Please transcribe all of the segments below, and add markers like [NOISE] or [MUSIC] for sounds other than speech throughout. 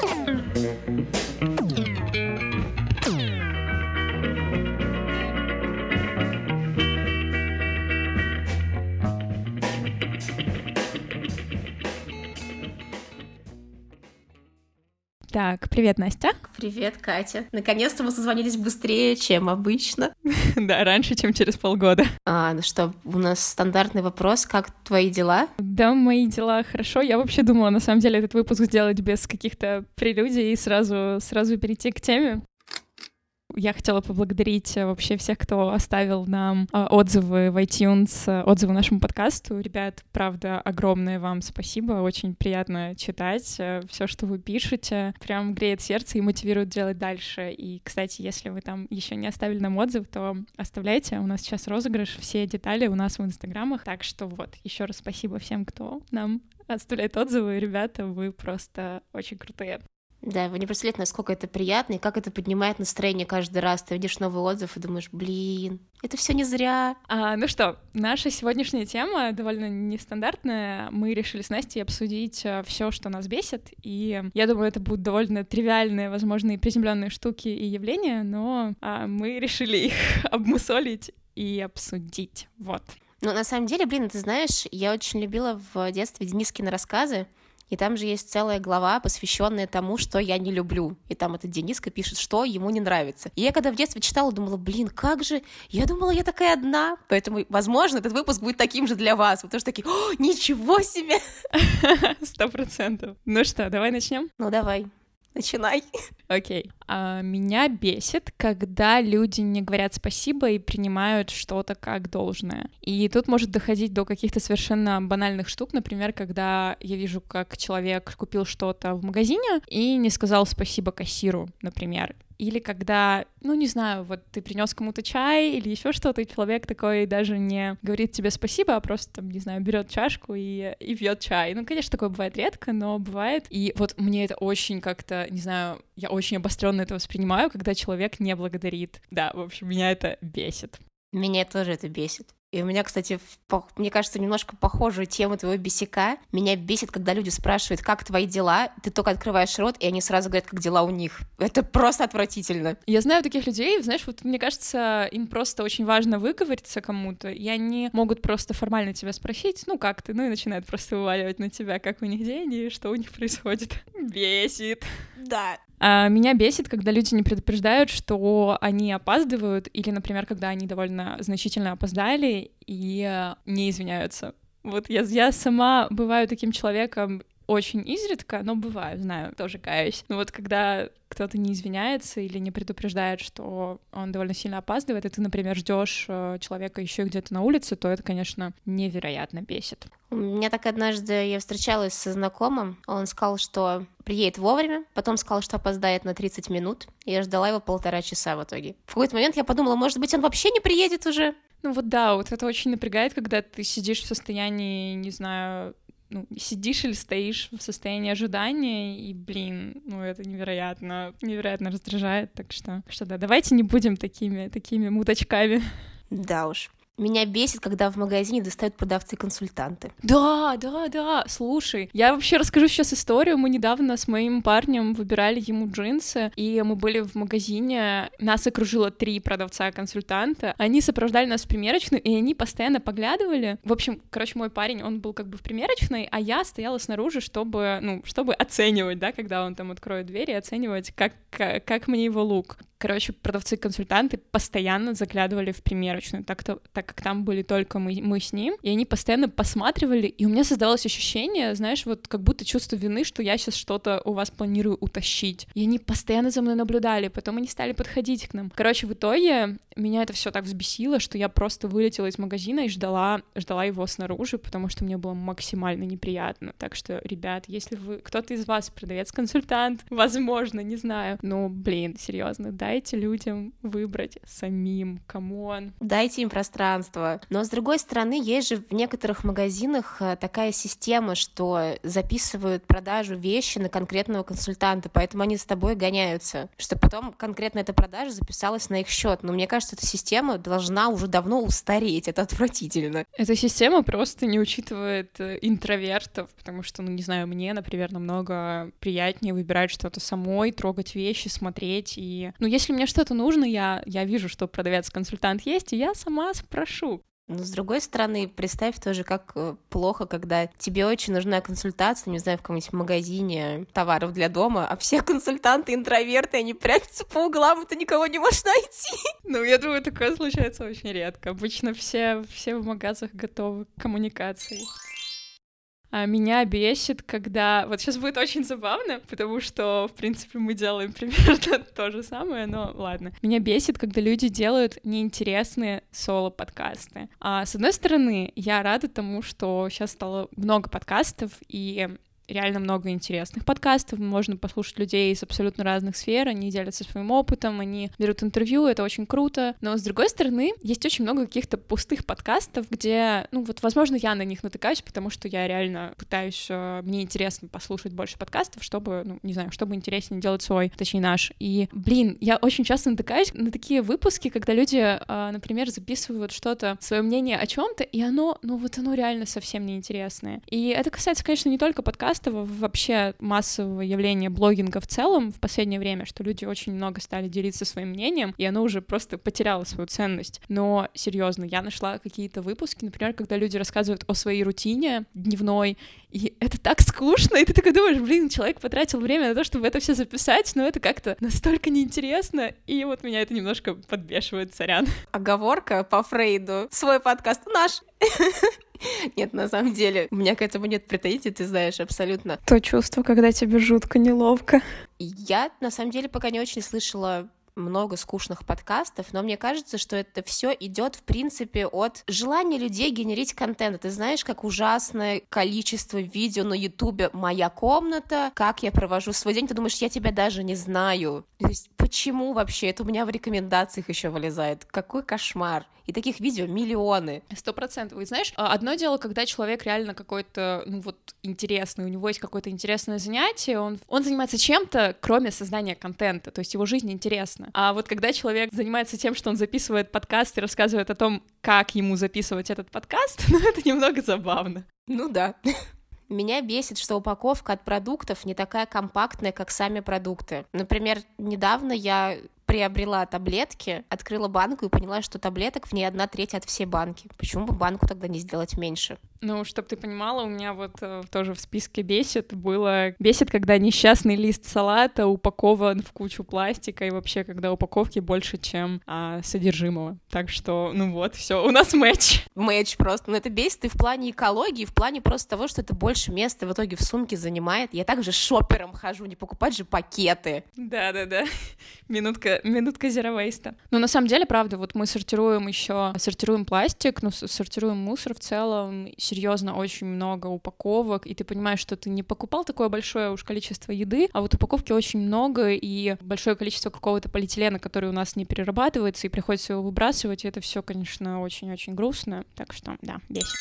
Mm-hmm. Так, привет, Настя. Привет, Катя. Наконец-то мы созвонились быстрее, чем обычно. [LAUGHS] Да, раньше, чем через полгода. А, ну что, у нас стандартный вопрос, как твои дела? Да, мои дела хорошо. Я вообще думала, на самом деле, этот выпуск сделать без каких-то прелюдий и сразу, сразу перейти к теме. Я хотела поблагодарить э, вообще всех, кто оставил нам э, отзывы в iTunes, э, отзывы нашему подкасту. Ребят, правда, огромное вам спасибо. Очень приятно читать все, что вы пишете. Прям греет сердце и мотивирует делать дальше. И, кстати, если вы там еще не оставили нам отзыв, то оставляйте. У нас сейчас розыгрыш. Все детали у нас в инстаграмах. Так что вот, еще раз спасибо всем, кто нам оставляет отзывы. Ребята, вы просто очень крутые. Да, вы не представляете, насколько это приятно и как это поднимает настроение каждый раз. Ты видишь новый отзыв и думаешь, блин, это все не зря. А, ну что, наша сегодняшняя тема довольно нестандартная. Мы решили с Настей обсудить э, все, что нас бесит. И я думаю, это будут довольно тривиальные, возможно, и приземленные штуки и явления, но а, мы решили их [LAUGHS] обмусолить и обсудить. Вот. Ну, на самом деле, блин, ты знаешь, я очень любила в детстве Денискины рассказы. И там же есть целая глава, посвященная тому, что я не люблю. И там этот Дениска пишет, что ему не нравится. И я когда в детстве читала, думала, блин, как же, я думала, я такая одна. Поэтому, возможно, этот выпуск будет таким же для вас. Вы тоже такие, О, ничего себе! [LAUGHS] Сто процентов. Ну что, давай начнем? Ну, давай. Начинай. Окей. Okay. А, меня бесит, когда люди не говорят спасибо и принимают что-то как должное. И тут может доходить до каких-то совершенно банальных штук, например, когда я вижу, как человек купил что-то в магазине и не сказал спасибо кассиру, например, или когда, ну не знаю, вот ты принес кому-то чай или еще что-то, и человек такой даже не говорит тебе спасибо, а просто там, не знаю, берет чашку и, и пьет чай. Ну, конечно, такое бывает редко, но бывает. И вот мне это очень как-то, не знаю, я очень обостренно это воспринимаю, когда человек не благодарит. Да, в общем, меня это бесит. Меня тоже это бесит. И у меня, кстати, мне кажется, немножко похожую тему твоего бесика. Меня бесит, когда люди спрашивают, как твои дела, ты только открываешь рот, и они сразу говорят, как дела у них. Это просто отвратительно. Я знаю таких людей, знаешь, вот мне кажется, им просто очень важно выговориться кому-то, и они могут просто формально тебя спросить, ну как ты, ну и начинают просто вываливать на тебя, как у них день и что у них происходит. [LAUGHS] Бесит. Да. А меня бесит, когда люди не предупреждают, что они опаздывают, или, например, когда они довольно значительно опоздали и э, не извиняются. Вот я, я сама бываю таким человеком очень изредка, но бываю, знаю, тоже каюсь. Но вот когда кто-то не извиняется или не предупреждает, что он довольно сильно опаздывает, и ты, например, ждешь э, человека еще где-то на улице, то это, конечно, невероятно бесит. У меня так однажды я встречалась со знакомым, он сказал, что приедет вовремя, потом сказал, что опоздает на 30 минут, и я ждала его полтора часа в итоге. В какой-то момент я подумала, может быть, он вообще не приедет уже? Ну вот да, вот это очень напрягает, когда ты сидишь в состоянии, не знаю, ну, сидишь или стоишь в состоянии ожидания, и, блин, ну, это невероятно, невероятно раздражает, так что, что да, давайте не будем такими, такими муточками. Да уж. Меня бесит, когда в магазине достают продавцы-консультанты. Да, да, да. Слушай, я вообще расскажу сейчас историю. Мы недавно с моим парнем выбирали ему джинсы, и мы были в магазине. Нас окружило три продавца-консультанта. Они сопровождали нас в примерочную, и они постоянно поглядывали. В общем, короче, мой парень, он был как бы в примерочной, а я стояла снаружи, чтобы, ну, чтобы оценивать, да, когда он там откроет дверь и оценивать, как, как, как мне его лук. Короче, продавцы-консультанты постоянно заглядывали в примерочную, так-то, так как там были только мы, мы с ним, и они постоянно посматривали, и у меня создалось ощущение, знаешь, вот как будто чувство вины, что я сейчас что-то у вас планирую утащить. И они постоянно за мной наблюдали, потом они стали подходить к нам. Короче, в итоге меня это все так взбесило, что я просто вылетела из магазина и ждала, ждала его снаружи, потому что мне было максимально неприятно. Так что, ребят, если вы, кто-то из вас продавец-консультант, возможно, не знаю, но, блин, серьезно, да дайте людям выбрать самим, come on. Дайте им пространство. Но, с другой стороны, есть же в некоторых магазинах э, такая система, что записывают продажу вещи на конкретного консультанта, поэтому они с тобой гоняются, что потом конкретно эта продажа записалась на их счет. Но мне кажется, эта система должна уже давно устареть, это отвратительно. Эта система просто не учитывает э, интровертов, потому что, ну, не знаю, мне, например, намного приятнее выбирать что-то самой, трогать вещи, смотреть. И, ну, если мне что-то нужно, я, я вижу, что продавец-консультант есть, и я сама спрошу. Но с другой стороны, представь тоже, как э, плохо, когда тебе очень нужна консультация, не знаю, в каком-нибудь магазине товаров для дома, а все [LAUGHS] консультанты интроверты, они прячутся по углам, и ты никого не можешь найти. [LAUGHS] Ну, я думаю, такое случается очень редко. Обычно все, все в магазах готовы к коммуникации. А меня бесит, когда... Вот сейчас будет очень забавно, потому что, в принципе, мы делаем [LAUGHS] примерно то же самое, но ладно. Меня бесит, когда люди делают неинтересные соло-подкасты. А, с одной стороны, я рада тому, что сейчас стало много подкастов, и реально много интересных подкастов, можно послушать людей из абсолютно разных сфер, они делятся своим опытом, они берут интервью, это очень круто, но с другой стороны, есть очень много каких-то пустых подкастов, где, ну вот, возможно, я на них натыкаюсь, потому что я реально пытаюсь, э, мне интересно послушать больше подкастов, чтобы, ну, не знаю, чтобы интереснее делать свой, точнее наш, и, блин, я очень часто натыкаюсь на такие выпуски, когда люди, э, например, записывают что-то, свое мнение о чем-то, и оно, ну вот оно реально совсем неинтересное, и это касается, конечно, не только подкастов, подкастов, вообще массового явления блогинга в целом в последнее время, что люди очень много стали делиться своим мнением, и оно уже просто потеряло свою ценность. Но серьезно, я нашла какие-то выпуски, например, когда люди рассказывают о своей рутине дневной, и это так скучно, и ты такой думаешь, блин, человек потратил время на то, чтобы это все записать, но это как-то настолько неинтересно, и вот меня это немножко подбешивает, сорян. Оговорка по Фрейду. Свой подкаст наш. [LAUGHS] Нет, на самом деле, у меня к этому нет претензий, ты знаешь, абсолютно. То чувство, когда тебе жутко неловко. Я, на самом деле, пока не очень слышала много скучных подкастов, но мне кажется, что это все идет, в принципе, от желания людей генерить контент. Ты знаешь, как ужасное количество видео на Ютубе «Моя комната», как я провожу свой день, ты думаешь, я тебя даже не знаю. То есть почему вообще? Это у меня в рекомендациях еще вылезает. Какой кошмар. И таких видео миллионы. Сто процентов. И знаешь, а, одно дело, когда человек реально какой-то, ну вот, интересный, у него есть какое-то интересное занятие, он, он занимается чем-то, кроме создания контента, то есть его жизнь интересна. А вот когда человек занимается тем, что он записывает подкаст и рассказывает о том, как ему записывать этот подкаст, [LAUGHS] ну это немного забавно. Ну да. [LAUGHS] Меня бесит, что упаковка от продуктов не такая компактная, как сами продукты. Например, недавно я приобрела таблетки, открыла банку и поняла, что таблеток в ней одна треть от всей банки. Почему бы банку тогда не сделать меньше? Ну, чтобы ты понимала, у меня вот э, тоже в списке бесит было... Бесит, когда несчастный лист салата упакован в кучу пластика, и вообще, когда упаковки больше, чем а, содержимого. Так что, ну вот, все, у нас матч. Матч просто. Но это бесит и в плане экологии, и в плане просто того, что это больше места в итоге в сумке занимает. Я также шопером хожу, не покупать же пакеты. Да-да-да. [LAUGHS] Минутка, минутка waste. Но на самом деле, правда, вот мы сортируем еще, сортируем пластик, ну, сортируем мусор в целом, серьезно очень много упаковок, и ты понимаешь, что ты не покупал такое большое уж количество еды, а вот упаковки очень много, и большое количество какого-то полиэтилена, который у нас не перерабатывается, и приходится его выбрасывать, и это все, конечно, очень-очень грустно, так что, да, бесит.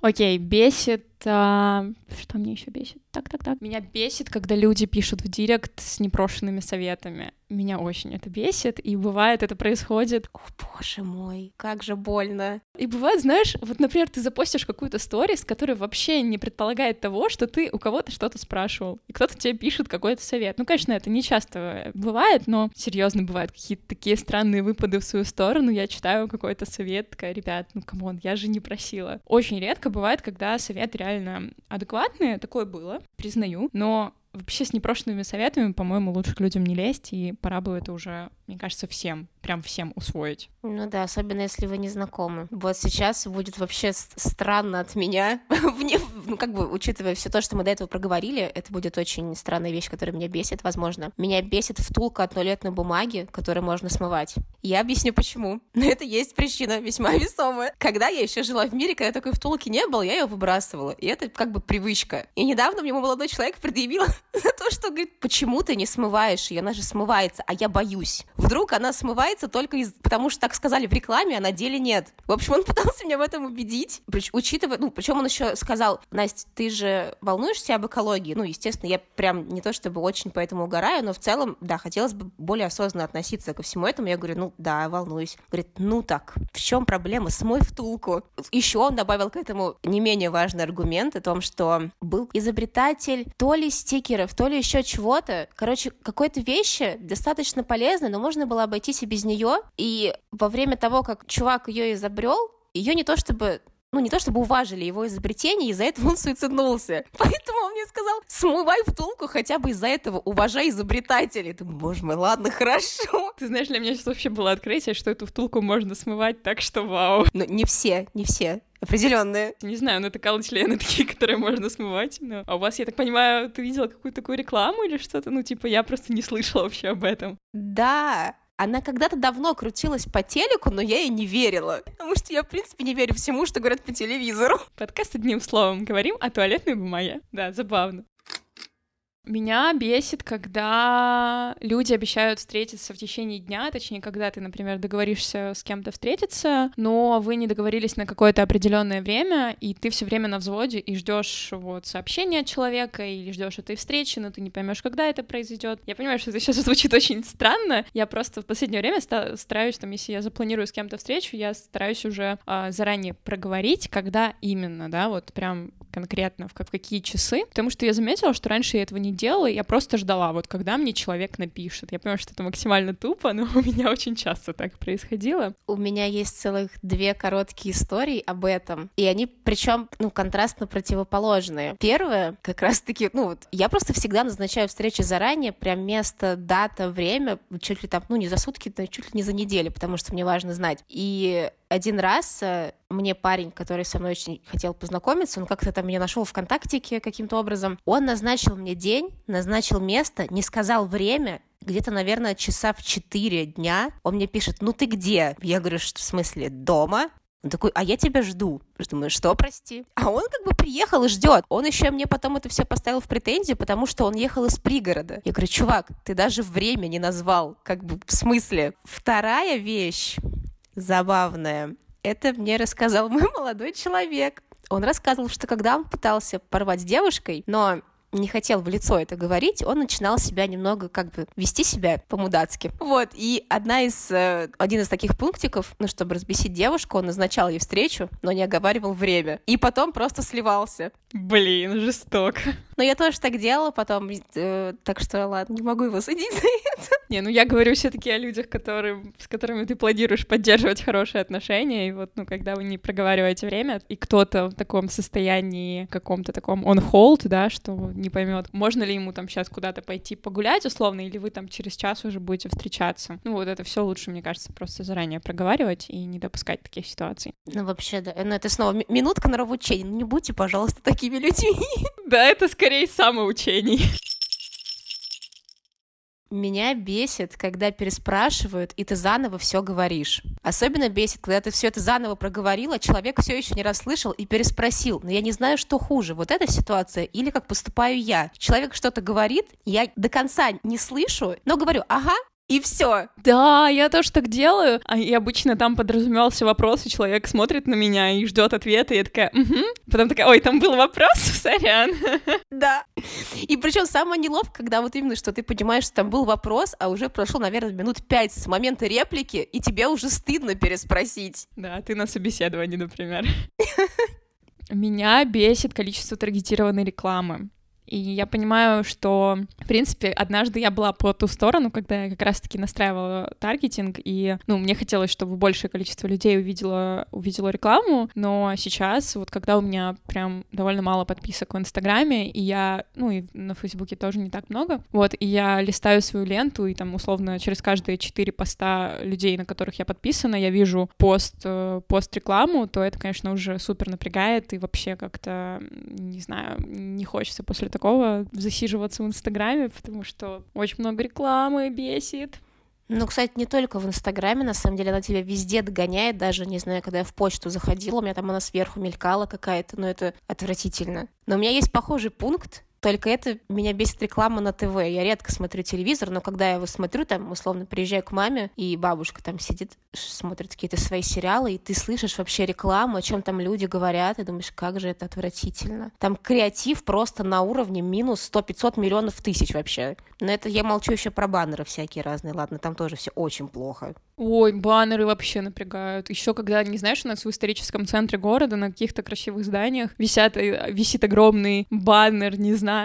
Окей, бесит что мне еще бесит? Так, так, так. Меня бесит, когда люди пишут в директ с непрошенными советами. Меня очень это бесит, и бывает это происходит. О, боже мой, как же больно. И бывает, знаешь, вот, например, ты запостишь какую-то сторис, которая вообще не предполагает того, что ты у кого-то что-то спрашивал, и кто-то тебе пишет какой-то совет. Ну, конечно, это не часто бывает, но серьезно бывают какие-то такие странные выпады в свою сторону. Я читаю какой-то совет, такая, ребят, ну, come on, я же не просила. Очень редко бывает, когда совет реально реально адекватные, такое было, признаю, но вообще с непрошенными советами, по-моему, лучше к людям не лезть, и пора бы это уже, мне кажется, всем, прям всем усвоить. Ну да, особенно если вы не знакомы. Вот сейчас будет вообще странно от меня, [LAUGHS] ну как бы, учитывая все то, что мы до этого проговорили, это будет очень странная вещь, которая меня бесит, возможно. Меня бесит втулка от туалетной бумаги, которую можно смывать. Я объясню почему. Но это есть причина весьма весомая. Когда я еще жила в мире, когда такой втулки не было, я ее выбрасывала. И это как бы привычка. И недавно мне мой молодой человек предъявил [LAUGHS] за то, что, говорит, почему ты не смываешь ее, она же смывается, а я боюсь. Вдруг она смывается только из... потому что так сказали в рекламе, а на деле нет. В общем, он [LAUGHS] пытался меня в этом убедить, Прич... учитывая, ну, причем он еще сказал, Настя, ты же волнуешься об экологии? Ну, естественно, я прям не то чтобы очень по этому угораю, но в целом, да, хотелось бы более осознанно относиться ко всему этому. Я говорю, ну, да, волнуюсь. Говорит, ну так, в чем проблема? Смой втулку. Еще он добавил к этому не менее важный аргумент о том, что был изобретатель то ли стикеров, то ли еще чего-то. Короче, какой-то вещи достаточно полезной, но можно было обойтись и без нее. И во время того, как чувак ее изобрел, ее не то чтобы ну, не то чтобы уважили его изобретение, из-за этого он суициднулся. [LAUGHS] Поэтому он мне сказал, смывай втулку хотя бы из-за этого, уважай изобретателей. Думаю, боже мой, ладно, [LAUGHS] хорошо. Ты знаешь, для меня сейчас вообще было открытие, что эту втулку можно смывать так, что вау. Но не все, не все определенные. Не знаю, ну это члены такие, которые можно смывать. Но... А у вас, я так понимаю, ты видела какую-то такую рекламу или что-то? Ну, типа, я просто не слышала вообще об этом. Да, она когда-то давно крутилась по телеку, но я ей не верила. Потому что я, в принципе, не верю всему, что говорят по телевизору. Подкаст одним словом. Говорим о туалетной бумаге. Да, забавно. Меня бесит, когда люди обещают встретиться в течение дня, точнее, когда ты, например, договоришься с кем-то встретиться, но вы не договорились на какое-то определенное время, и ты все время на взводе и ждешь вот сообщения от человека или ждешь этой встречи, но ты не поймешь, когда это произойдет. Я понимаю, что это сейчас [LAUGHS] звучит очень странно. Я просто в последнее время стараюсь, там, если я запланирую с кем-то встречу, я стараюсь уже э, заранее проговорить, когда именно, да, вот прям конкретно, в, в какие часы, потому что я заметила, что раньше я этого не делала, я просто ждала, вот когда мне человек напишет. Я понимаю, что это максимально тупо, но [LAUGHS] у меня очень часто так происходило. У меня есть целых две короткие истории об этом, и они причем, ну, контрастно противоположные. Первое, как раз-таки, ну, вот я просто всегда назначаю встречи заранее, прям место, дата, время, чуть ли там, ну, не за сутки, но чуть ли не за неделю, потому что мне важно знать. И один раз э, мне парень, который со мной очень хотел познакомиться, он как-то там меня нашел ВКонтактике каким-то образом, он назначил мне день, назначил место, не сказал время, где-то, наверное, часа в 4 дня он мне пишет, ну ты где? Я говорю, в смысле, дома? Он такой, а я тебя жду. Я думаю, что, прости? А он как бы приехал и ждет. Он еще мне потом это все поставил в претензию, потому что он ехал из пригорода. Я говорю, чувак, ты даже время не назвал. Как бы в смысле? Вторая вещь забавная. Это мне рассказал [LAUGHS] мой молодой человек. Он рассказывал, что когда он пытался порвать с девушкой, но не хотел в лицо это говорить, он начинал себя немного как бы вести себя по-мудацки. Вот, и одна из, э, один из таких пунктиков, ну, чтобы разбесить девушку, он назначал ей встречу, но не оговаривал время. И потом просто сливался. Блин, жестоко. Но я тоже так делала потом, э, так что ладно, не могу его судить за это. Не, ну я говорю все таки о людях, которые, с которыми ты планируешь поддерживать хорошие отношения, и вот, ну, когда вы не проговариваете время, и кто-то в таком состоянии, каком-то таком on hold, да, что не поймет, можно ли ему там сейчас куда-то пойти погулять условно, или вы там через час уже будете встречаться. Ну, вот это все лучше, мне кажется, просто заранее проговаривать и не допускать таких ситуаций. Ну, вообще, да. Ну, это снова минутка на. Ну, не будьте, пожалуйста, такими людьми. [LAUGHS] Да, это скорее самоучений. Меня бесит, когда переспрашивают, и ты заново все говоришь. Особенно бесит, когда ты все это заново проговорила, человек все еще не расслышал и переспросил. Но я не знаю, что хуже, вот эта ситуация или как поступаю я. Человек что-то говорит, я до конца не слышу, но говорю, ага, и все. Да, я тоже так делаю. А, и обычно там подразумевался вопрос, и человек смотрит на меня и ждет ответа, и я такая, угу. Потом такая, ой, там был вопрос, [LAUGHS] сорян. Да. И причем самое неловко, когда вот именно, что ты понимаешь, что там был вопрос, а уже прошло, наверное, минут пять с момента реплики, и тебе уже стыдно переспросить. Да, ты на собеседовании, например. [LAUGHS] Меня бесит количество таргетированной рекламы. И я понимаю, что, в принципе, однажды я была по ту сторону, когда я как раз-таки настраивала таргетинг, и, ну, мне хотелось, чтобы большее количество людей увидело, увидело рекламу, но сейчас, вот когда у меня прям довольно мало подписок в Инстаграме, и я, ну, и на Фейсбуке тоже не так много, вот, и я листаю свою ленту, и там, условно, через каждые четыре поста людей, на которых я подписана, я вижу пост, э, пост-рекламу, то это, конечно, уже супер напрягает, и вообще как-то, не знаю, не хочется после такого засиживаться в Инстаграме, потому что очень много рекламы бесит. Ну, кстати, не только в Инстаграме, на самом деле, она тебя везде догоняет, даже, не знаю, когда я в почту заходила, у меня там она сверху мелькала какая-то, но это отвратительно. Но у меня есть похожий пункт, Только это меня бесит реклама на ТВ. Я редко смотрю телевизор, но когда я его смотрю, там, условно, приезжаю к маме, и бабушка там сидит, смотрит какие-то свои сериалы, и ты слышишь вообще рекламу, о чем там люди говорят, и думаешь, как же это отвратительно. Там креатив просто на уровне минус 100-500 миллионов тысяч вообще. Но это я молчу еще про баннеры всякие разные. Ладно, там тоже все очень плохо. Ой, баннеры вообще напрягают. Еще когда, не знаешь, у нас в историческом центре города на каких-то красивых зданиях висят, э, висит огромный баннер, не знаю,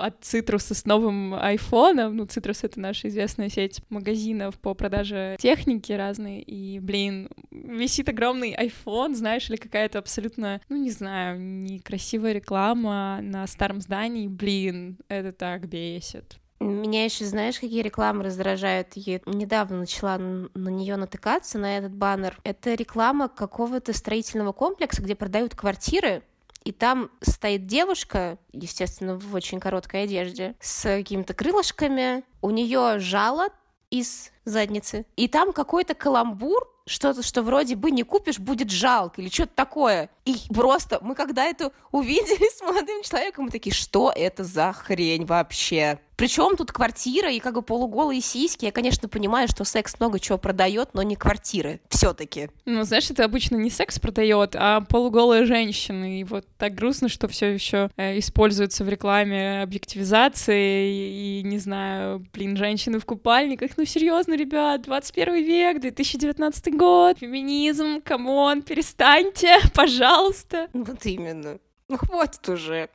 от Цитруса с новым айфоном. Ну, Цитрус — это наша известная сеть магазинов по продаже техники разной. И, блин, висит огромный iPhone, знаешь, или какая-то абсолютно, ну, не знаю, некрасивая реклама на старом здании. Блин, это так бесит. Меня еще, знаешь, какие рекламы раздражают? Я недавно начала на нее натыкаться, на этот баннер. Это реклама какого-то строительного комплекса, где продают квартиры, и там стоит девушка, естественно, в очень короткой одежде, с какими-то крылышками. У нее жало из задницы. И там какой-то каламбур, что-то, что вроде бы не купишь, будет жалко или что-то такое. И просто мы когда это увидели [LAUGHS] с молодым человеком, мы такие, что это за хрень вообще? Причем тут квартира и как бы полуголые сиськи. Я, конечно, понимаю, что секс много чего продает, но не квартиры. Все-таки. Ну, знаешь, это обычно не секс продает, а полуголые женщины. И вот так грустно, что все еще э, используется в рекламе объективизации и, и, не знаю, блин, женщины в купальниках. Ну, серьезно, ребят, 21 век, 2019 год, феминизм, come on, перестаньте, [LAUGHS] пожалуйста. Вот именно. Ну, хватит уже.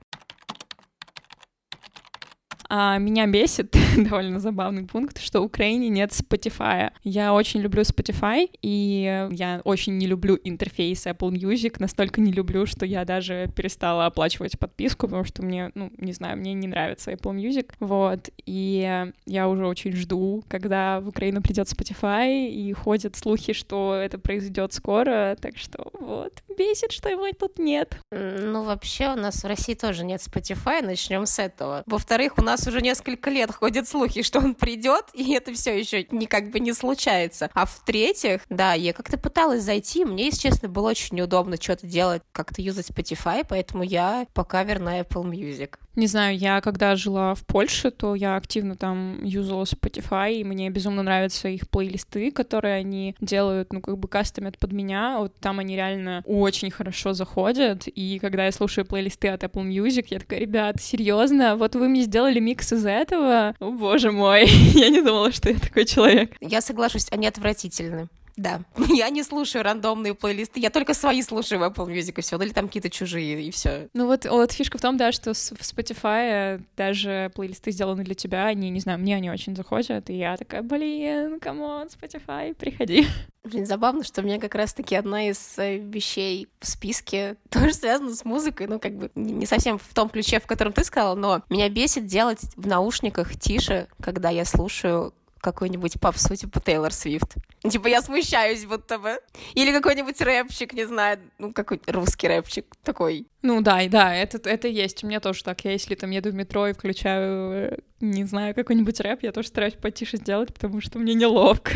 А меня бесит [LAUGHS] довольно забавный пункт, что в Украине нет Spotify. Я очень люблю Spotify, и я очень не люблю интерфейс Apple Music, настолько не люблю, что я даже перестала оплачивать подписку, потому что мне, ну, не знаю, мне не нравится Apple Music, вот, и я уже очень жду, когда в Украину придет Spotify, и ходят слухи, что это произойдет скоро, так что вот, бесит, что его тут нет. Ну, вообще, у нас в России тоже нет Spotify, начнем с этого. Во-вторых, у нас нас уже несколько лет ходят слухи, что он придет, и это все еще никак бы не случается. А в-третьих, да, я как-то пыталась зайти, мне, если честно, было очень неудобно что-то делать, как-то юзать Spotify, поэтому я пока верна Apple Music. Не знаю, я когда жила в Польше, то я активно там юзала Spotify, и мне безумно нравятся их плейлисты, которые они делают, ну, как бы кастомят под меня. Вот там они реально очень хорошо заходят, и когда я слушаю плейлисты от Apple Music, я такая, ребят, серьезно, вот вы мне сделали микс из этого? О, боже мой, [LAUGHS] я не думала, что я такой человек. Я соглашусь, они отвратительны. Да, [LAUGHS] я не слушаю рандомные плейлисты, я только свои слушаю в Apple Music и все, или там какие-то чужие, и все. Ну вот, вот фишка в том, да, что в Spotify даже плейлисты сделаны для тебя, они, не знаю, мне они очень заходят, и я такая, блин, come on, Spotify, приходи. Блин, забавно, что у меня как раз-таки одна из э, вещей в списке [LAUGHS] тоже связана с музыкой, ну, как бы не совсем в том ключе, в котором ты сказала, но меня бесит делать в наушниках тише, когда я слушаю какой-нибудь попсу типа Тейлор Свифт. Типа я смущаюсь будто бы. Или какой-нибудь рэпчик, не знаю, ну какой русский рэпчик такой. Ну да, да, это, это есть. У меня тоже так. Я если там еду в метро и включаю, не знаю, какой-нибудь рэп, я тоже стараюсь потише сделать, потому что мне неловко.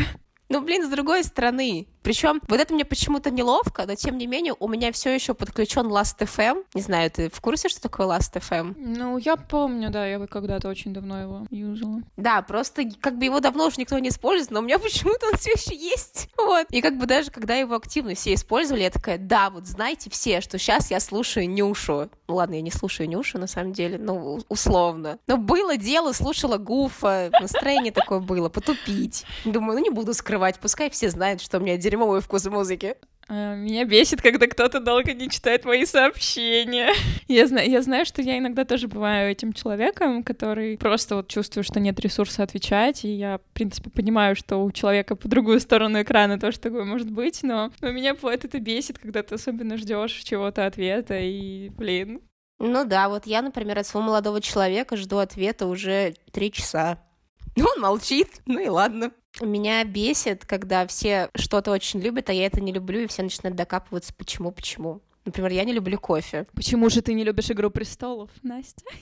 Ну, блин, с другой стороны, причем вот это мне почему-то неловко, но тем не менее у меня все еще подключен Last.fm. Не знаю, ты в курсе, что такое Last.fm? Ну, я помню, да, я когда-то очень давно его юзала. Да, просто как бы его давно уже никто не использует, но у меня [LAUGHS] почему-то он все еще есть. Вот. И как бы даже когда его активно все использовали, я такая, да, вот знаете все, что сейчас я слушаю Нюшу. Ну, ладно, я не слушаю Нюшу, на самом деле, ну, условно. Но было дело, слушала Гуфа, настроение такое было, потупить. Думаю, ну не буду скрывать, пускай все знают, что у меня дерьмо дерьмовый вкус музыки. А, меня бесит, когда кто-то долго не читает мои сообщения. [LAUGHS] Я знаю, я знаю, что я иногда тоже бываю этим человеком, который просто вот чувствую, что нет ресурса отвечать, и я, в принципе, понимаю, что у человека по другую сторону экрана тоже такое может быть, но, но меня бывает это бесит, когда ты особенно ждешь чего-то ответа, и, блин. Ну да, вот я, например, от своего молодого человека жду ответа уже три часа. [LAUGHS] Он молчит, ну и ладно. Меня бесит, когда все что-то очень любят, а я это не люблю, и все начинают докапываться, почему, почему. Например, я не люблю кофе. Почему же ты не любишь «Игру престолов», Настя? [LAUGHS]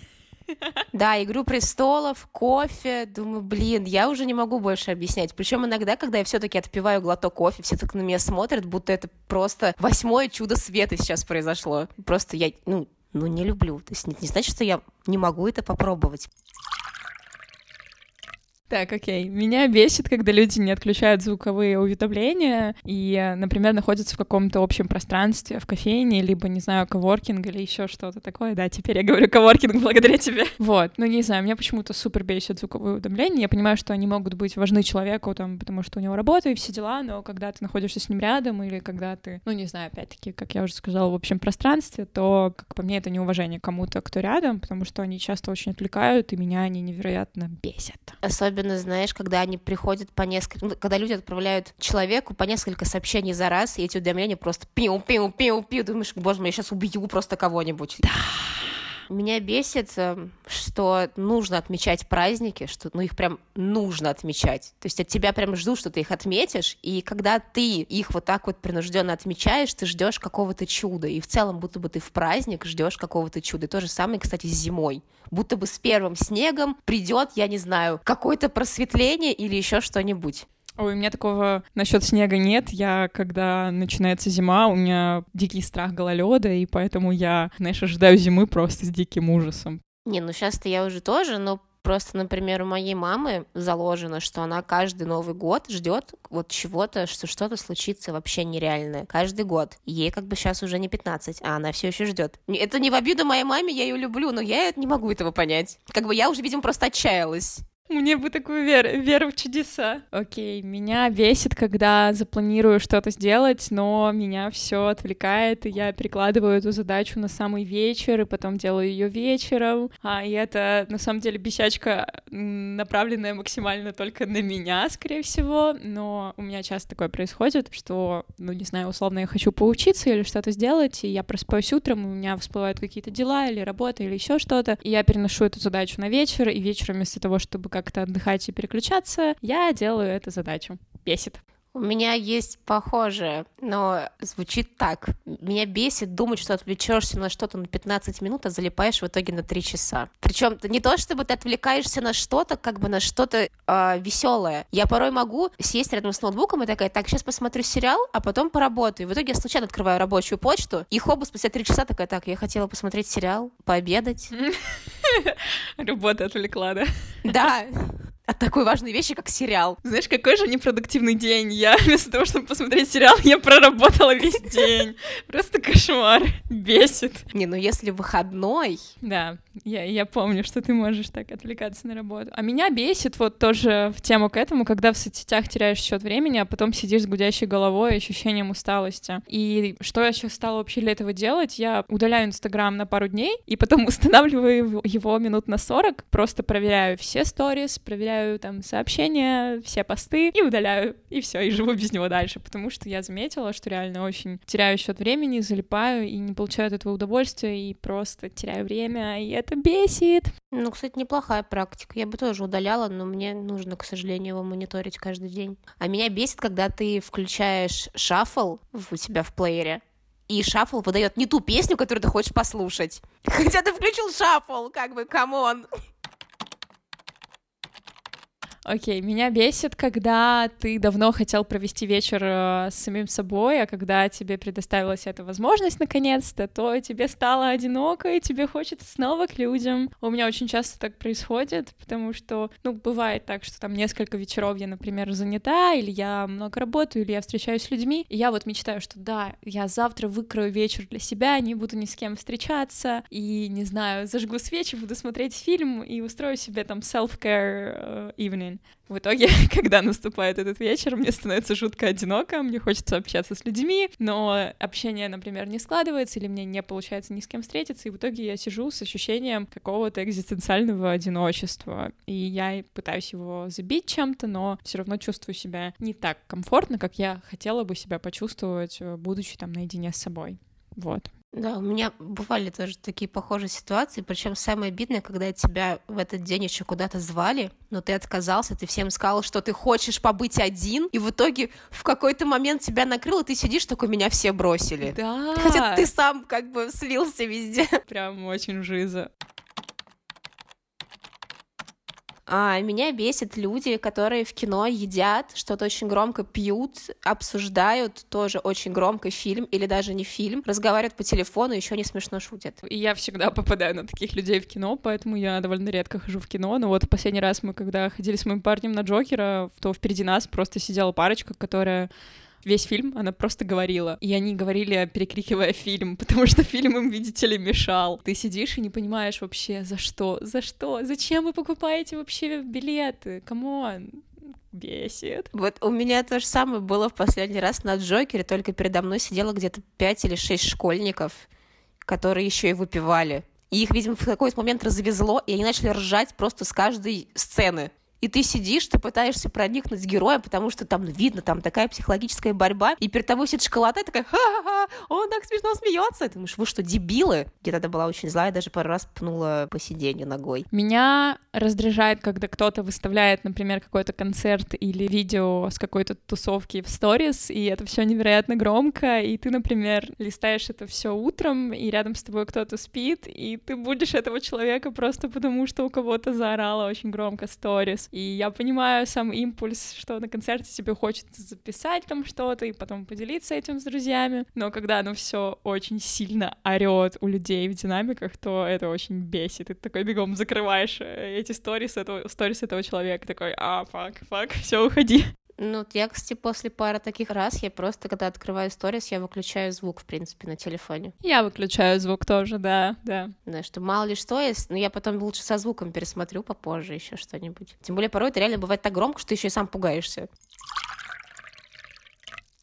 Да, «Игру престолов», кофе. Думаю, блин, я уже не могу больше объяснять. Причем иногда, когда я все-таки отпиваю глоток кофе, все так на меня смотрят, будто это просто восьмое чудо света сейчас произошло. Просто я, ну, ну, не люблю. То есть не, не значит, что я не могу это попробовать. Так, окей. Меня бесит, когда люди не отключают звуковые уведомления и, например, находятся в каком-то общем пространстве, в кофейне, либо, не знаю, коворкинг или еще что-то такое. Да, теперь я говорю коворкинг благодаря тебе. Вот. Ну, не знаю, меня почему-то супер бесит звуковые уведомления. Я понимаю, что они могут быть важны человеку, там, потому что у него работа и все дела, но когда ты находишься с ним рядом или когда ты, ну, не знаю, опять-таки, как я уже сказала, в общем пространстве, то, как по мне, это неуважение кому-то, кто рядом, потому что они часто очень отвлекают, и меня они невероятно бесят. Особенно особенно, знаешь, когда они приходят по несколько... Ну, когда люди отправляют человеку по несколько сообщений за раз, и эти уведомления просто пиу-пиу-пиу-пиу, думаешь, боже мой, я сейчас убью просто кого-нибудь. Да. Меня бесит, эм, что нужно отмечать праздники, что ну их прям нужно отмечать. То есть от тебя прям ждут, что ты их отметишь, и когда ты их вот так вот принужденно отмечаешь, ты ждешь какого-то чуда. И в целом, будто бы ты в праздник ждешь какого-то чуда. И то же самое, кстати, с зимой. Будто бы с первым снегом придет, я не знаю, какое-то просветление или еще что-нибудь. Ой, у меня такого насчет снега нет. Я, когда начинается зима, у меня дикий страх гололеда, и поэтому я, знаешь, ожидаю зимы просто с диким ужасом. Не, ну сейчас-то я уже тоже, но Просто, например, у моей мамы заложено, что она каждый Новый год ждет вот чего-то, что что-то случится вообще нереальное. Каждый год. Ей как бы сейчас уже не 15, а она все еще ждет. Это не в обиду моей маме, я ее люблю, но я не могу этого понять. Как бы я уже, видимо, просто отчаялась. Мне бы такую веру, веру в чудеса. Окей, меня бесит, когда запланирую что-то сделать, но меня все отвлекает, и я перекладываю эту задачу на самый вечер, и потом делаю ее вечером. А, и это, на самом деле, бесячка, направленная максимально только на меня, скорее всего, но у меня часто такое происходит, что, ну, не знаю, условно, я хочу поучиться или что-то сделать, и я просыпаюсь утром, у меня всплывают какие-то дела или работа или еще что-то, и я переношу эту задачу на вечер, и вечером вместо того, чтобы как-то отдыхать и переключаться, я делаю эту задачу. Бесит. У меня есть похожее, но звучит так. Меня бесит думать, что отвлечешься на что-то на 15 минут, а залипаешь в итоге на 3 часа. Причем не то, чтобы ты отвлекаешься на что-то, как бы на что-то э, а, веселое. Я порой могу сесть рядом с ноутбуком и такая, так, сейчас посмотрю сериал, а потом поработаю. В итоге я случайно открываю рабочую почту, и хоба спустя 3 часа такая, так, я хотела посмотреть сериал, пообедать. [LAUGHS] [LAUGHS] Работа отвлекла, да? Да от такой важной вещи, как сериал. Знаешь, какой же непродуктивный день. Я [LAUGHS] вместо того, чтобы посмотреть сериал, я проработала весь [LAUGHS] день. Просто кошмар. Бесит. Не, ну если выходной... Да, я, я помню, что ты можешь так отвлекаться на работу. А меня бесит вот тоже в тему к этому, когда в соцсетях теряешь счет времени, а потом сидишь с гудящей головой ощущением усталости. И что я сейчас стала вообще для этого делать? Я удаляю Инстаграм на пару дней и потом устанавливаю его минут на 40, просто проверяю все сторис, проверяю там сообщения, все посты и удаляю, и все, и живу без него дальше, потому что я заметила, что реально очень теряю счет времени, залипаю и не получаю от этого удовольствия, и просто теряю время, и это бесит. Ну, кстати, неплохая практика. Я бы тоже удаляла, но мне нужно, к сожалению, его мониторить каждый день. А меня бесит, когда ты включаешь shuffle у себя в плеере, и shuffle выдает не ту песню, которую ты хочешь послушать. [LAUGHS] Хотя ты включил shuffle, как бы, come on. Окей, okay, меня бесит, когда ты давно хотел провести вечер э, с самим собой, а когда тебе предоставилась эта возможность наконец-то, то тебе стало одиноко, и тебе хочется снова к людям. У меня очень часто так происходит, потому что, ну, бывает так, что там несколько вечеров я, например, занята, или я много работаю, или я встречаюсь с людьми, и я вот мечтаю, что да, я завтра выкрою вечер для себя, не буду ни с кем встречаться, и, не знаю, зажгу свечи, буду смотреть фильм и устрою себе там self-care uh, evening. В итоге, [LAUGHS] когда наступает этот вечер, мне становится жутко одиноко, мне хочется общаться с людьми, но общение, например, не складывается, или мне не получается ни с кем встретиться, и в итоге я сижу с ощущением какого-то экзистенциального одиночества, и я пытаюсь его забить чем-то, но все равно чувствую себя не так комфортно, как я хотела бы себя почувствовать, э, будучи там наедине с собой. Вот. Да, у меня бывали тоже такие похожие ситуации, причем самое обидное, когда тебя в этот день еще куда-то звали, но ты отказался, ты всем сказал, что ты хочешь побыть один, и в итоге в какой-то момент тебя накрыло, ты сидишь такой, меня все бросили. Да. Хотя ты сам как бы слился везде. Прям очень жиза. А меня бесит люди, которые в кино едят, что-то очень громко пьют, обсуждают тоже очень громко фильм или даже не фильм, разговаривают по телефону, еще не смешно шутят. И я всегда попадаю на таких людей в кино, поэтому я довольно редко хожу в кино. Но вот последний раз мы, когда ходили с моим парнем на Джокера, то впереди нас просто сидела парочка, которая весь фильм она просто говорила. И они говорили, перекрикивая фильм, [LAUGHS] потому что фильм им, видите ли, мешал. Ты сидишь и не понимаешь вообще, за что, за что, зачем вы покупаете вообще билеты, come on бесит. Вот у меня то же самое было в последний раз на Джокере, только передо мной сидело где-то пять или шесть школьников, которые еще и выпивали. И их, видимо, в какой-то момент развезло, и они начали ржать просто с каждой сцены и ты сидишь, ты пытаешься проникнуть героя, потому что там видно, там такая психологическая борьба, и перед тобой сидит шоколада, и такая, ха-ха-ха, он так смешно смеется. Ты думаешь, вы что, дебилы? Я тогда была очень злая, даже пару раз пнула по сиденью ногой. Меня раздражает, когда кто-то выставляет, например, какой-то концерт или видео с какой-то тусовки в сторис, и это все невероятно громко, и ты, например, листаешь это все утром, и рядом с тобой кто-то спит, и ты будешь этого человека просто потому, что у кого-то заорало очень громко сторис и я понимаю сам импульс, что на концерте тебе хочется записать там что-то и потом поделиться этим с друзьями. Но когда оно все очень сильно орет у людей в динамиках, то это очень бесит. И ты такой бегом закрываешь э, эти сторис этого, сторис этого человека, такой, а, фак, фак, все, уходи. Ну, я, кстати, после пары таких раз, я просто, когда открываю сторис, я выключаю звук, в принципе, на телефоне. Я выключаю звук тоже, да, да. Да, что мало ли что есть, но я потом лучше со звуком пересмотрю попозже еще что-нибудь. Тем более порой это реально бывает так громко, что ты еще и сам пугаешься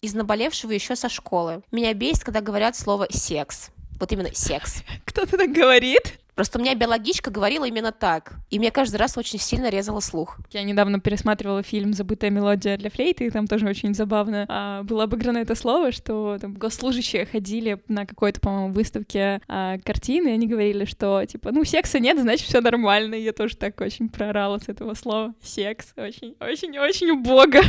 из наболевшего еще со школы. Меня бесит, когда говорят слово «секс». Вот именно секс. [LAUGHS] Кто-то так говорит? Просто у меня биологичка говорила именно так. И мне каждый раз очень сильно резала слух. Я недавно пересматривала фильм «Забытая мелодия для флейты», и там тоже очень забавно а, было обыграно это слово, что там госслужащие ходили на какой-то, по-моему, выставке а, картины, и они говорили, что, типа, ну, секса нет, значит, все нормально. И я тоже так очень прорала с этого слова. Секс. Очень, очень, очень убого.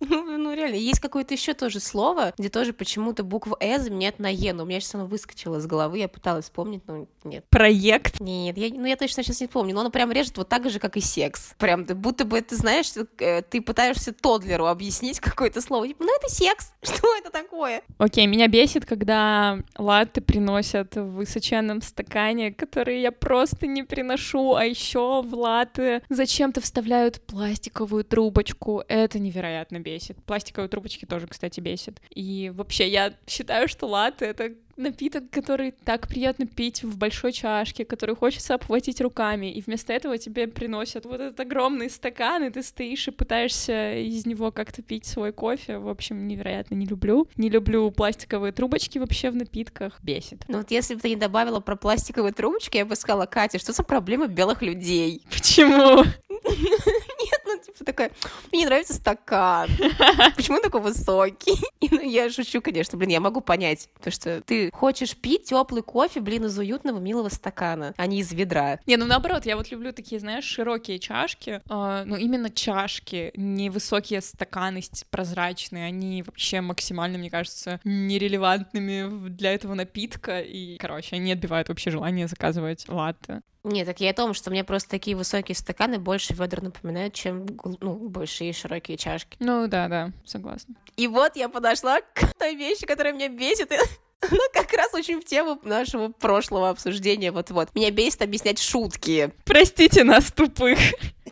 [LAUGHS] Ну, ну, реально, есть какое-то еще тоже слово, где тоже почему-то буква «э» заменяет на «е», но у меня сейчас оно выскочило из головы, я пыталась вспомнить, но нет. Проект? Нет, я, ну я точно сейчас не помню, но оно прям режет вот так же, как и секс. Прям, будто бы, ты знаешь, э, ты пытаешься Тодлеру объяснить [LAUGHS] какое-то слово, типа, ну это секс, [LAUGHS] что это такое? Окей, меня бесит, когда латте приносят в высоченном стакане, который я просто не приношу, а еще в латте зачем-то вставляют пластиковую трубочку, это невероятно бесит. Пластиковые трубочки тоже, кстати, бесит. И вообще, я считаю, что латте — это напиток, который так приятно пить в большой чашке, который хочется обхватить руками, и вместо этого тебе приносят вот этот огромный стакан, и ты стоишь и пытаешься из него как-то пить свой кофе. В общем, невероятно не люблю. Не люблю пластиковые трубочки вообще в напитках. Бесит. Ну вот если бы ты не добавила про пластиковые трубочки, я бы сказала, Катя, что за проблема белых людей? [LAUGHS] Почему? Нет, ну типа такая, мне не нравится стакан. [LAUGHS] Почему такой высокий? [LAUGHS] Ну, я шучу, конечно, блин, я могу понять, то что ты хочешь пить теплый кофе, блин, из уютного милого стакана, а не из ведра. Не, ну наоборот, я вот люблю такие, знаешь, широкие чашки, э, ну именно чашки, не высокие стаканы прозрачные, они вообще максимально, мне кажется, нерелевантными для этого напитка, и, короче, они отбивают вообще желание заказывать латте. Нет, так я о том, что мне просто такие высокие стаканы больше ведра напоминают, чем ну, большие широкие чашки. Ну да, да, согласна. И вот я подошла к той вещи, которая меня бесит. [LAUGHS] Она [LAUGHS] как раз очень в тему нашего прошлого обсуждения. Вот-вот. Меня бесит объяснять шутки. Простите нас, тупых.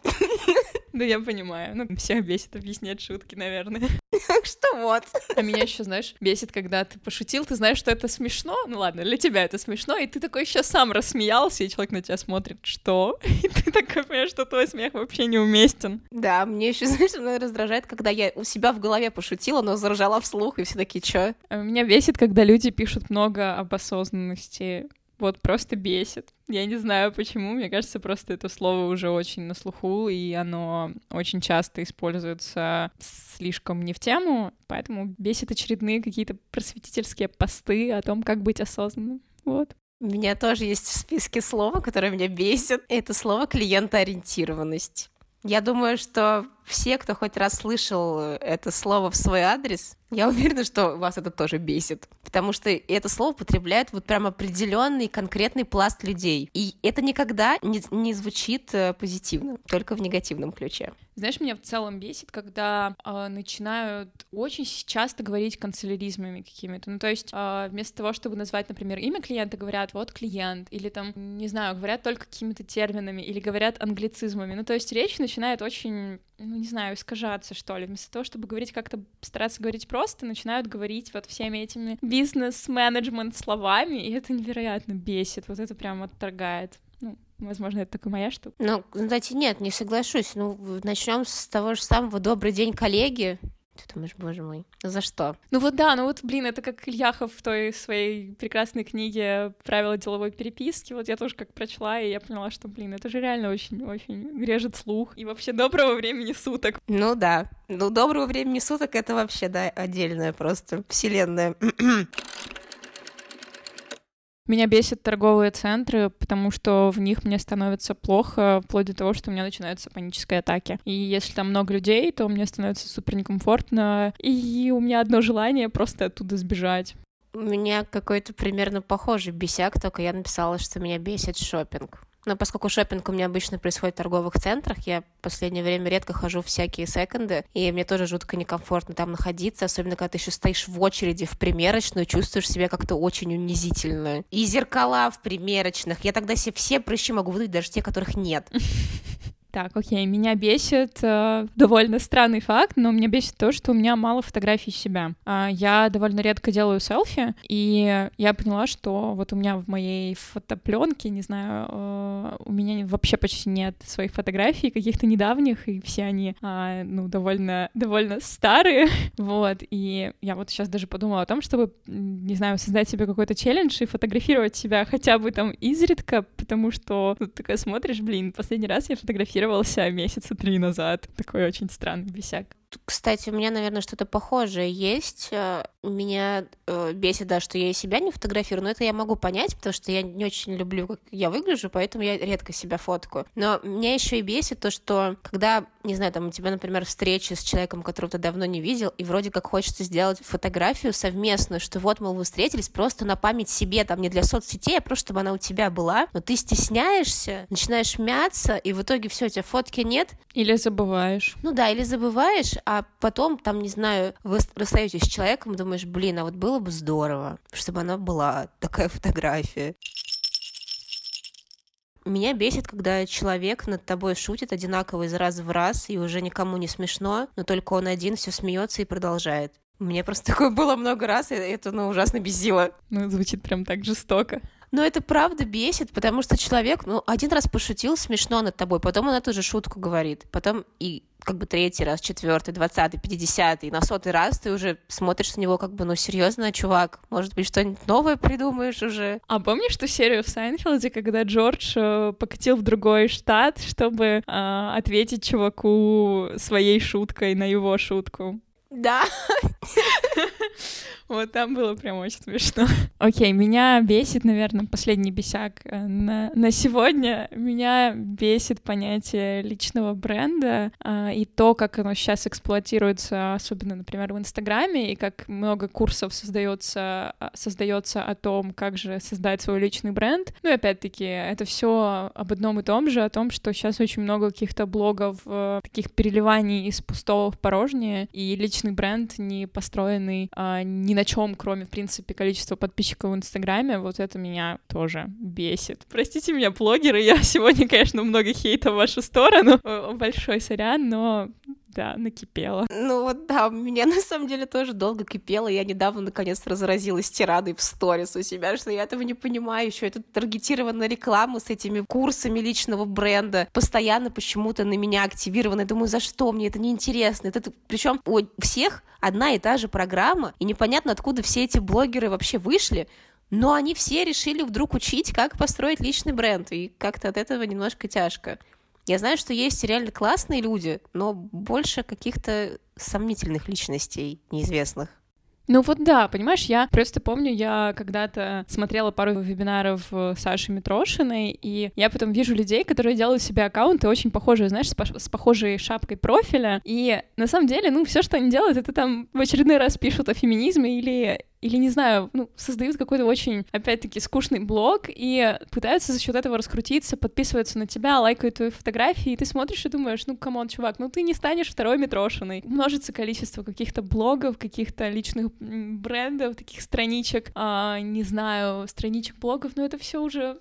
[LAUGHS] Да я понимаю. Ну, всех бесит объяснять шутки, наверное. Так [LAUGHS] что вот. А меня еще, знаешь, бесит, когда ты пошутил, ты знаешь, что это смешно. Ну ладно, для тебя это смешно, и ты такой еще сам рассмеялся, и человек на тебя смотрит, что? [LAUGHS] И ты такой понимаешь, что твой смех вообще неуместен. Да, мне еще, [LAUGHS] знаешь, что раздражает, когда я у себя в голове пошутила, но заржала вслух, и все такие, чё? А меня бесит, когда люди пишут много об осознанности вот просто бесит. Я не знаю почему, мне кажется, просто это слово уже очень на слуху, и оно очень часто используется слишком не в тему, поэтому бесит очередные какие-то просветительские посты о том, как быть осознанным. Вот. У меня тоже есть в списке слова, которое меня бесит. Это слово клиентоориентированность. Я думаю, что все, кто хоть раз слышал это слово в свой адрес, я уверена, что вас это тоже бесит. Потому что это слово употребляет вот прям определенный конкретный пласт людей. И это никогда не, не звучит э, позитивно, только в негативном ключе. Знаешь, меня в целом бесит, когда э, начинают очень часто говорить канцеляризмами какими-то. Ну, то есть э, вместо того, чтобы назвать, например, имя клиента, говорят вот клиент, или там, не знаю, говорят только какими-то терминами, или говорят англицизмами. Ну, то есть речь начинает очень, ну, не знаю, искажаться, что ли. Вместо того, чтобы говорить как-то, стараться говорить просто, начинают говорить вот всеми этими бизнес-менеджмент словами, и это невероятно бесит. Вот это прям отторгает. Ну, возможно, это только моя штука. Ну, кстати, нет, не соглашусь. Ну, начнем с того же самого «Добрый день, коллеги». Ты думаешь, боже мой, за что? Ну вот да, ну вот, блин, это как Ильяхов в той своей прекрасной книге «Правила деловой переписки». Вот я тоже как прочла, и я поняла, что, блин, это же реально очень-очень режет слух. И вообще доброго времени суток. Ну да, ну доброго времени суток — это вообще, да, отдельная просто вселенная. [CLEARS THROAT] Меня бесят торговые центры, потому что в них мне становится плохо, вплоть до того, что у меня начинаются панические атаки. И если там много людей, то мне становится супер некомфортно, и у меня одно желание просто оттуда сбежать. У меня какой-то примерно похожий бесяк, только я написала, что меня бесит шопинг. Но поскольку шопинг у меня обычно происходит в торговых центрах, я в последнее время редко хожу в всякие секонды, и мне тоже жутко некомфортно там находиться, особенно когда ты еще стоишь в очереди в примерочную, чувствуешь себя как-то очень унизительно. И зеркала в примерочных. Я тогда себе все прыщи могу выдать, даже те, которых нет. Так, окей, меня бесит э, довольно странный факт, но меня бесит то, что у меня мало фотографий себя. Э, я довольно редко делаю селфи, и я поняла, что вот у меня в моей фотопленке, не знаю, э, у меня вообще почти нет своих фотографий, каких-то недавних, и все они, э, ну, довольно, довольно старые, [LAUGHS] вот, и я вот сейчас даже подумала о том, чтобы, не знаю, создать себе какой-то челлендж и фотографировать себя хотя бы там изредка, потому что ну, ты такая смотришь, блин, последний раз я фотографировала тестировался месяца три назад. Такой очень странный бесяк. Кстати, у меня, наверное, что-то похожее есть. Э, меня э, бесит, да, что я и себя не фотографирую, но это я могу понять, потому что я не очень люблю, как я выгляжу, поэтому я редко себя фоткаю. Но меня еще и бесит то, что когда, не знаю, там у тебя, например, встреча с человеком, которого ты давно не видел, и вроде как хочется сделать фотографию совместную, что вот, мол, вы встретились просто на память себе, там, не для соцсетей, а просто чтобы она у тебя была, но ты стесняешься, начинаешь мяться, и в итоге все, у тебя фотки нет. Или забываешь. Ну да, или забываешь, а потом, там, не знаю, вы расстаетесь с человеком думаешь, блин, а вот было бы здорово, чтобы она была, такая фотография. Меня бесит, когда человек над тобой шутит одинаково из раза в раз, и уже никому не смешно, но только он один все смеется и продолжает. Мне просто [LAUGHS] такое было много раз, и это, ну, ужасно бесило. Ну, звучит прям так жестоко. Но это правда бесит, потому что человек, ну, один раз пошутил смешно над тобой, потом он эту же шутку говорит, потом и как бы третий раз, четвертый, двадцатый, пятидесятый, на сотый раз ты уже смотришь на него как бы, ну, серьезно, чувак, может быть, что-нибудь новое придумаешь уже. А помнишь ту серию в Сайнфелде, когда Джордж э, покатил в другой штат, чтобы э, ответить чуваку своей шуткой на его шутку? Да. [LAUGHS] [LAUGHS] Вот там было прям очень смешно. Окей, меня бесит, наверное, последний бесяк э, на, на сегодня. Меня бесит понятие личного бренда а, и то, как оно сейчас эксплуатируется, особенно, например, в Инстаграме, и как много курсов создается, а, создается о том, как же создать свой личный бренд. Ну и опять-таки, это все об одном и том же, о том, что сейчас очень много каких-то блогов, э, таких переливаний из пустого в порожнее, и личный бренд не построенный а, ни на чем, кроме, в принципе, количества подписчиков в Инстаграме, вот это меня тоже бесит. Простите меня, блогеры, я [LAUGHS] сегодня, конечно, много хейта в вашу сторону. Большой сорян, но да, накипело. Ну вот да, у меня на самом деле тоже долго кипело. Я недавно наконец разразилась тирадой в сторис у себя, что я этого не понимаю. Еще это таргетированная реклама с этими курсами личного бренда. Постоянно почему-то на меня активированы. Я думаю, за что? Мне это неинтересно. Это... Причем у всех одна и та же программа, и непонятно, откуда все эти блогеры вообще вышли. Но они все решили вдруг учить, как построить личный бренд, и как-то от этого немножко тяжко. Я знаю, что есть реально классные люди, но больше каких-то сомнительных личностей неизвестных. Ну вот да, понимаешь, я просто помню, я когда-то смотрела пару вебинаров э, Саши Митрошиной, и я потом вижу людей, которые делают себе аккаунты очень похожие, знаешь, с, с похожей шапкой профиля, и на самом деле, ну, все, что они делают, это там в очередной раз пишут о феминизме или или, не знаю, ну, создают какой-то очень, опять-таки, скучный блог и пытаются за счет этого раскрутиться, подписываются на тебя, лайкают твои фотографии, и ты смотришь и думаешь, ну, come on, чувак, ну ты не станешь второй Митрошиной. Множится количество каких-то блогов, каких-то личных брендов, таких страничек, а, не знаю, страничек блогов, но это все уже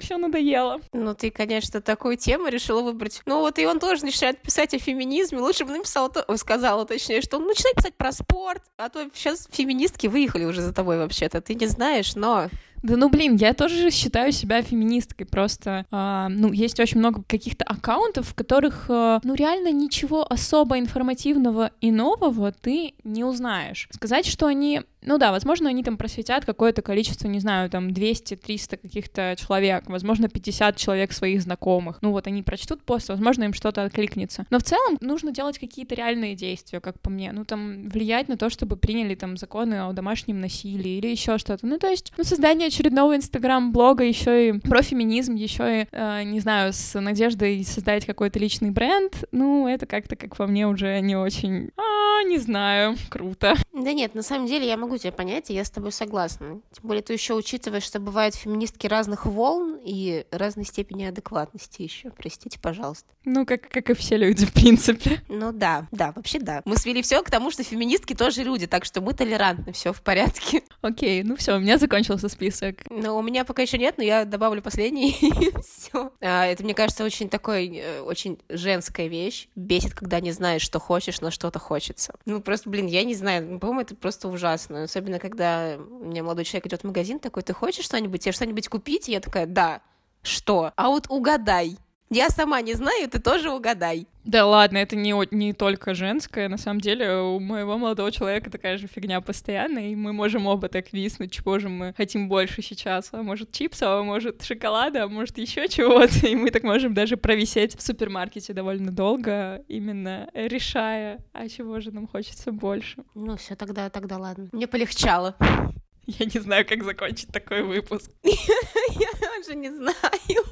все надоело. Ну, ты, конечно, такую тему решила выбрать. Ну, вот и он тоже начинает писать о феминизме. Лучше бы написал, то... сказала, точнее, что он начинает писать про спорт, а то сейчас феминизм феминистки выехали уже за тобой вообще-то, ты не знаешь, но да ну блин, я тоже считаю себя феминисткой, просто, э, ну, есть очень много каких-то аккаунтов, в которых, э, ну, реально ничего особо информативного и нового ты не узнаешь. Сказать, что они ну да, возможно, они там просветят какое-то количество, не знаю, там 200-300 каких-то человек, возможно, 50 человек своих знакомых. Ну вот они прочтут пост, возможно, им что-то откликнется. Но в целом нужно делать какие-то реальные действия, как по мне. Ну там влиять на то, чтобы приняли там законы о домашнем насилии или еще что-то. Ну то есть, ну создание очередного инстаграм-блога еще и про феминизм, еще и, э, не знаю, с надеждой создать какой-то личный бренд, ну это как-то, как по мне, уже не очень, а, не знаю, круто. Да нет, на самом деле я могу тебя понять, и я с тобой согласна. Тем более ты еще учитываешь, что бывают феминистки разных волн и разной степени адекватности еще. Простите, пожалуйста. Ну, как, как и все люди, в принципе. Ну да, да, вообще да. Мы свели все к тому, что феминистки тоже люди, так что мы толерантны, все в порядке. Окей, ну все, у меня закончился список. Ну, у меня пока еще нет, но я добавлю последний, [LAUGHS] и все. А, это, мне кажется, очень такой, э, очень женская вещь. Бесит, когда не знаешь, что хочешь, но что-то хочется. Ну, просто, блин, я не знаю, по-моему, это просто ужасно особенно когда у меня молодой человек идет в магазин такой, ты хочешь что-нибудь, тебе что-нибудь купить? И я такая, да. Что? А вот угадай. Я сама не знаю, ты тоже угадай. Да ладно, это не, не только женское. На самом деле у моего молодого человека такая же фигня постоянно, и мы можем оба так виснуть, чего же мы хотим больше сейчас. А может чипсов, а может шоколада, а может еще чего-то. И мы так можем даже провисеть в супермаркете довольно долго, именно решая, а чего же нам хочется больше. Ну все, тогда, тогда ладно. Мне полегчало. Я не знаю, как закончить такой выпуск. [LAUGHS] Я даже не знаю.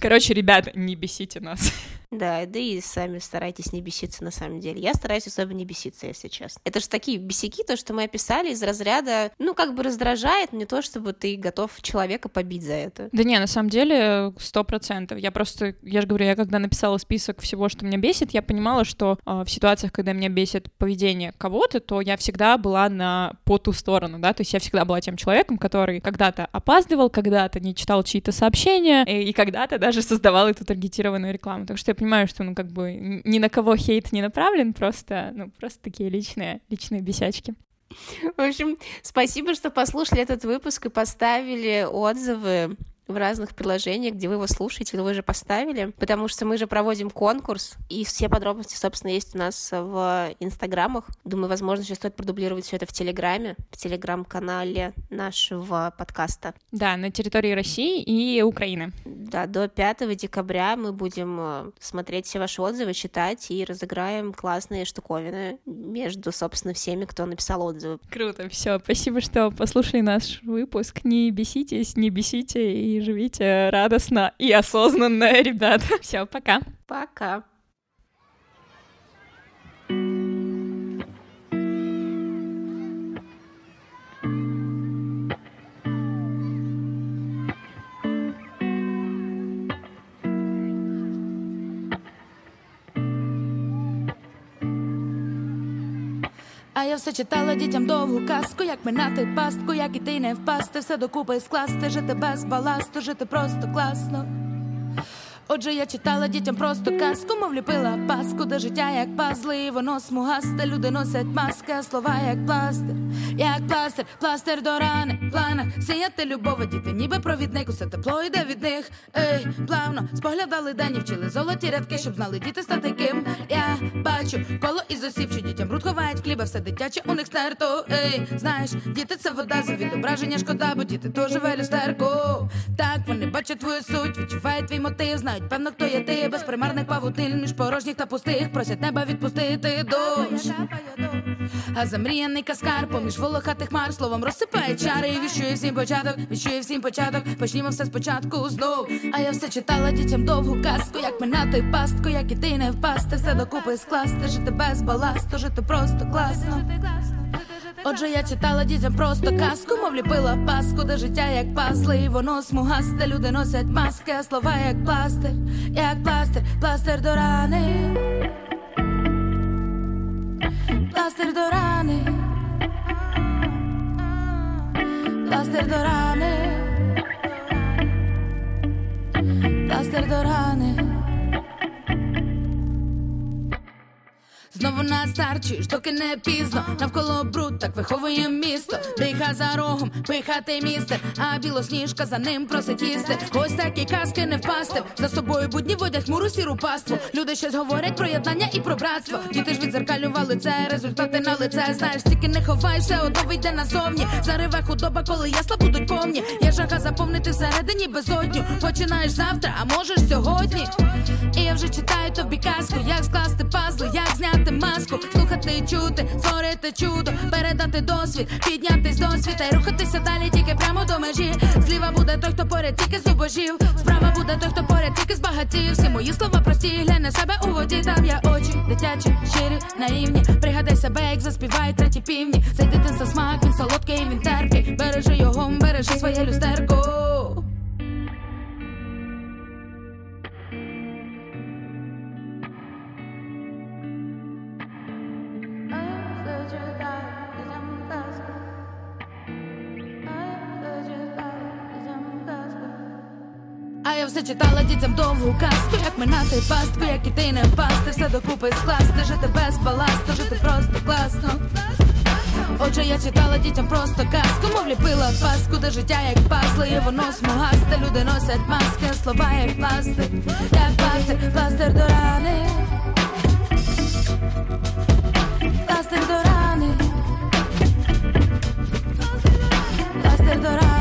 Короче, ребята, не бесите нас. [LAUGHS] Да, да и сами старайтесь не беситься на самом деле. Я стараюсь особо не беситься, если честно. Это же такие бесяки, то, что мы описали из разряда, ну, как бы раздражает не то, чтобы ты готов человека побить за это. Да не, на самом деле, сто процентов. Я просто, я же говорю, я когда написала список всего, что меня бесит, я понимала, что э, в ситуациях, когда меня бесит поведение кого-то, то я всегда была на по ту сторону, да, то есть я всегда была тем человеком, который когда-то опаздывал, когда-то не читал чьи-то сообщения, и, и когда-то даже создавал эту таргетированную рекламу. Так что я понимаю, что, ну, как бы ни на кого хейт не направлен, просто, ну, просто такие личные, личные бесячки. В общем, спасибо, что послушали этот выпуск и поставили отзывы в разных приложениях, где вы его слушаете, вы же поставили, потому что мы же проводим конкурс, и все подробности, собственно, есть у нас в инстаграмах. Думаю, возможно, сейчас стоит продублировать все это в Телеграме, в Телеграм-канале нашего подкаста. Да, на территории России и Украины. Да, до 5 декабря мы будем э, смотреть все ваши отзывы, читать и разыграем классные штуковины между, собственно, всеми, кто написал отзывы. Круто, все, спасибо, что послушали наш выпуск. Не беситесь, не бесите и живите радостно и осознанно, ребята. Все, пока. Пока. А я все читала дітям довгу казку, як минати пастку, як іти не впасти, все докупи скласти, жити без баласту, жити просто класно. Отже, я читала дітям просто казку, мов ліпила паску, де життя як пазли, і воно смугасте, люди носять маски, а слова як пластир, як пластир, пластир до рани, плана, сіяти любов, діти, ніби провідник, усе тепло йде від них. Ей, плавно споглядали дані, вчили золоті рядки, щоб знали діти стати ким. Я бачу коло із осіб, що дітям руд ховають хліба, все дитяче у них стерто. Ей, знаєш, діти це вода за відображення, шкода, бо діти то живе. Так вони бачать твою суть, відчувають твій мотив, знають знають, певно, хто є ти без примарних павутин між порожніх та пустих, просять неба відпустити дощ. А замріяний каскар поміж волохатих хмар словом розсипає чари. І віщує всім початок, віщує всім початок, почнімо все спочатку знов. А я все читала дітям довгу казку, як минати пастку, як іти не впасти, все докупи скласти, жити без баласту, жити просто класно. Отже, я читала дітям просто казку, мов ліпила паску, де життя як пазли, і воно смугасте, люди носять маски, а слова як пластир, як пластир, пластир до рани, Blaster Dorane. Blaster Dorane. Blaster Dorane. Знову на старчиш, доки не пізно, навколо бруд, так виховує місто, Диха за рогом, пихати містер, а білосніжка за ним просить їсти. Ось такі казки не впасти. За собою будні водять хмуру сіру паству. Люди щось говорять про єднання і про братство. Діти ж відзеркалювали це, результати на лице. Знаєш, тільки не ховай, все одно вийде назовні. Зариве худоба, коли ясла будуть повні. Є жага заповнити всередині безодню. Починаєш завтра, а можеш сьогодні. І я вже читаю тобі казку, як скласти пазли, як зняти маску, слухати і чути, створити чудо, передати досвід, піднятись до світа і рухатися далі, тільки прямо до межі. Зліва буде той, хто поряд тільки зубожів. Справа буде той, хто поряд тільки збагатів. Всі мої слова прості, гляне себе у воді. Там я очі, дитячі, щирі, наївні. Пригадай себе, як заспівають треті півні. Цей дитинство смак, він солодкий, він терпкий. Вчилася, читала дітям довгу казку Як минати пастку, як і ти не впасти, все докупи скласти, жити без паласту, жити просто класно. Отже, я читала дітям просто казку, мов ліпила паску, де життя як пасло, і воно смугасте, люди носять маски, а слова як пластир, як пластир, пластир до рани. Пластир до рани. Пластир до рани.